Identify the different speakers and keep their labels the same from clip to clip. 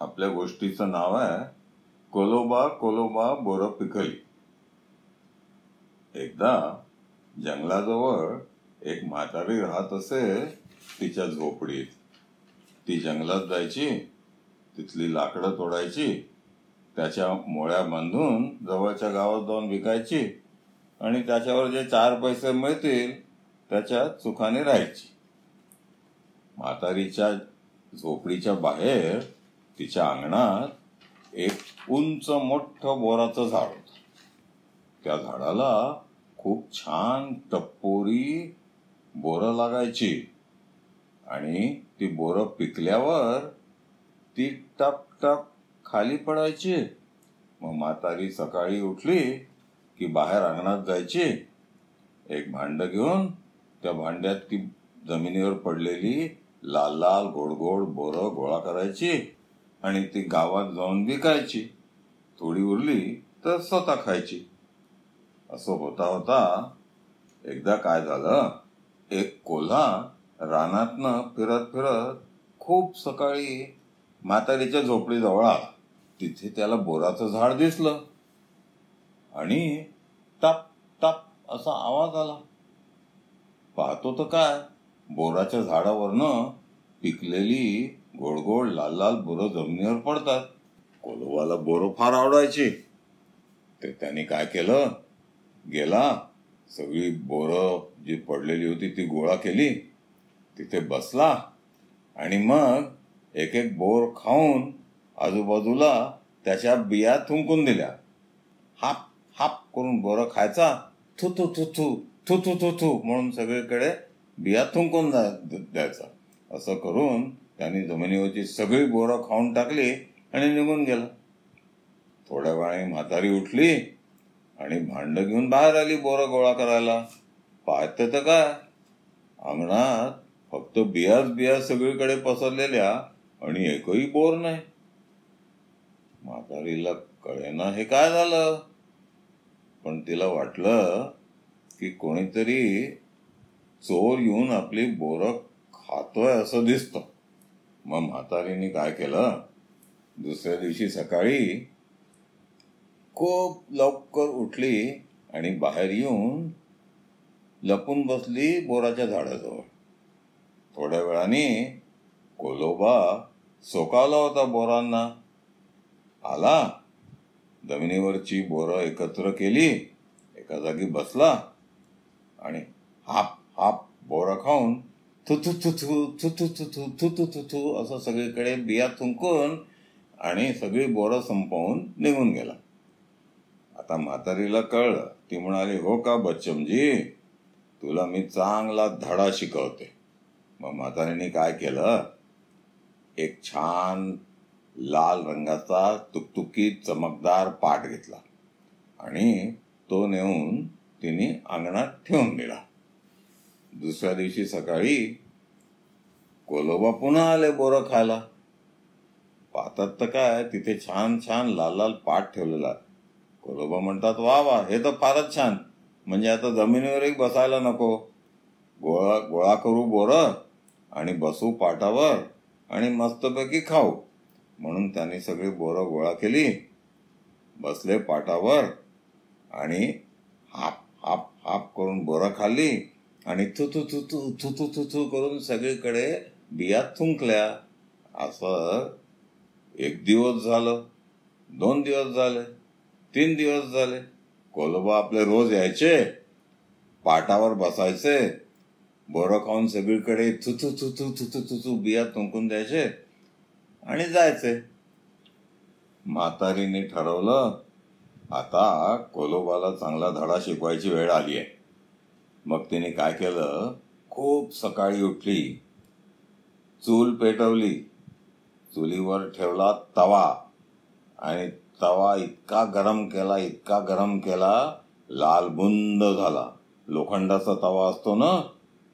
Speaker 1: आपल्या गोष्टीचं नाव आहे कोलोबा कोलोबा बोर पिकली. एकदा जंगलाजवळ एक म्हातारी राहत असे तिच्या झोपडीत. ती जंगलात जायची तिथली लाकडं तोडायची त्याच्या मोळ्या बांधून जवळच्या गावात जाऊन विकायची आणि त्याच्यावर जे चार पैसे मिळतील त्याच्या सुखाने राहायची. म्हातारीच्या झोपडीच्या बाहेर तिच्या अंगणात एक उंच मोठं बोराचं झाड होत. त्या झाडाला खूप छान टप्पोरी बोरं लागायची. आणि ती बोरं पिकल्यावर ती टप टप खाली पडायची. मग म्हातारी सकाळी उठली की बाहेर अंगणात जायची. एक भांड घेऊन त्या भांड्यात ती जमिनीवर पडलेली लाल लाल गोड गोड बोरं गोळा करायची आणि ती गावात जाऊन विकायची. थोडी उरली तर स्वतः खायची. असं होता होता एकदा काय झालं? एक कोल्हा रानातनं फिरत फिरत खूप सकाळी म्हातारीच्या झोपडीजवळ आला. तिथे त्याला बोराचं झाड दिसलं. आणि टप टप असा आवाज आला. पाहतो तर काय? बोराच्या झाडावरनं पिकलेली गोड गोड लाल लाल बोरं जमिनीवर पडतात. कोलोबाला बोरं फार आवडायची. ते त्याने काय केलं? गेला सगळी बोरं जी पडलेली होती ती गोळा केली. तिथे बसला आणि मग एक एक बोर खाऊन आजूबाजूला त्याच्या बिया थुंकून दिल्या. हाप हाप करून बोरं खायचा. थू थू थू थू थू थू थू थू म्हणून सगळीकडे बिया थुंकून द्यायचा? असं करून त्यांनी जमिनीवरची सगळी बोरं खाऊन टाकली आणि निघून गेला. थोड्या वेळाने म्हातारी उठली आणि भांड घेऊन बाहेर आली बोरं गोळा करायला. पाहते तर काय? अंगणात फक्त बियाच बिया सगळीकडे पसरलेल्या आणि एकही बोर नाही. म्हातारीला कळेना हे काय झालं? पण तिला वाटलं की कोणीतरी चोर येऊन आपली बोरं खातोय असं दिसतं. मग म्हातारीने काय केलं? दुसऱ्या दिवशी सकाळी खूप लवकर उठली आणि बाहेर येऊन लपून बसली बोराच्या झाडाजवळ. थोड्या वेळाने कोलोबा सोकावला होता बोरांना. आला. जमिनीवरची बोरं एकत्र केली. एका जागी बसला आणि हाप हाफ बोरा खाऊन थु थु थु थु थु थु थु थु थु थु थु असं सगळीकडे बिया थुंकून आणि सगळी बोरं संपवून निघून गेला. आता म्हातारीला कळलं. ती म्हणाली हो का बच्चमजी? तुला मी चांगला धडा शिकवते. मग म्हातारीने काय केलं? एक छान लाल रंगाचा तुकतुकीत चमकदार पाट घेतला आणि तो नेऊन तिने अंगणात ठेवून दिला. दुसऱ्या दिवशी सकाळी कोलोबा पुन्हा आले बोरं खायला. पाहतात तर काय तिथे छान छान लाल लाल पाट ठेवलेला कोलोबा म्हणतात वा वा हे तर फारच छान. म्हणजे आता जमिनीवरही बसायला नको. गोळा गोळा करू बोरं आणि बसू पाटावर आणि मस्तपैकी खाऊ. म्हणून त्यांनी सगळी बोरं गोळा केली बसले पाटावर आणि हाप हाप हाप करून बोरं खाल्ली. आणि तू तू तू तू थू तू तू थू करून सगळीकडे बिया थुंकल्या असं एक दिवस झालं दोन दिवस झाले तीन दिवस झाले कोलोबा आपले रोज यायचे पाटावर बसायचे बोरं खाऊन सगळीकडे थुथू थुथू थुथू थुथू बिया तुंकून द्यायचे आणि जायचे म्हातारीने ठरवलं आता कोलोबाला चांगला धडा शिकवायची वेळ आली आहे मग तिने काय केलं? खूप सकाळी उठली चूल पेटवली चुलीवर ठेवला तवा आणि तवा इतका गरम केला इतका गरम केला लालबुंद झाला. लोखंडाचा तवा असतो ना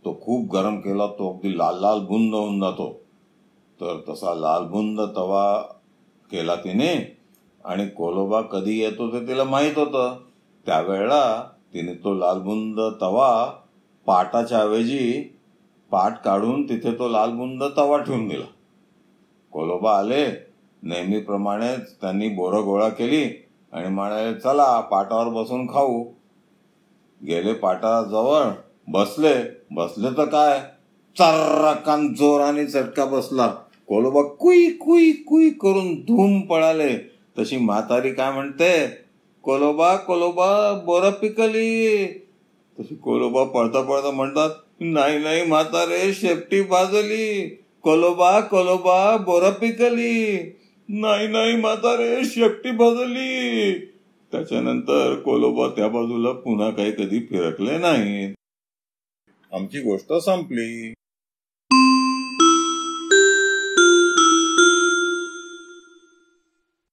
Speaker 1: तो खूप गरम केला तो अगदी लाल लाल बुंद होऊन जातो. तर तसा लालबुंद तवा केला तिने आणि कोलोबा कधी येतो ते तिला माहीत होतं. त्यावेळेला तिने तो लालबुंद तवा पाटाच्या ऐवजी पाट काढून तिथे तो लालबुंद तवा ठेवून दिला. कोलोबा आले नेहमीप्रमाणेच त्यांनी बोरं गोळा केली आणि म्हणाले चला पाटावर बसून खाऊ. गेले पाटाजवळ बसले. बसले तर काय? चर्रकान जोराने चटका बसला. कोलोबा कुई कुई कुई करून धूम पळाले. तशी म्हातारी काय म्हणते? कोलोबा कोलोबा बोर पिकली. तशी कोलोबा पळता पळता म्हणतात नाही नाही म्हातारे शेपटी भाजली. कोलोबा कोलोबा बोर पिकली. नाही नाही म्हातारे शेपटी भाजली. त्याच्यानंतर कोलोबा त्या बाजूला पुन्हा काही कधी फिरकले नाही आमची गोष्ट संपली.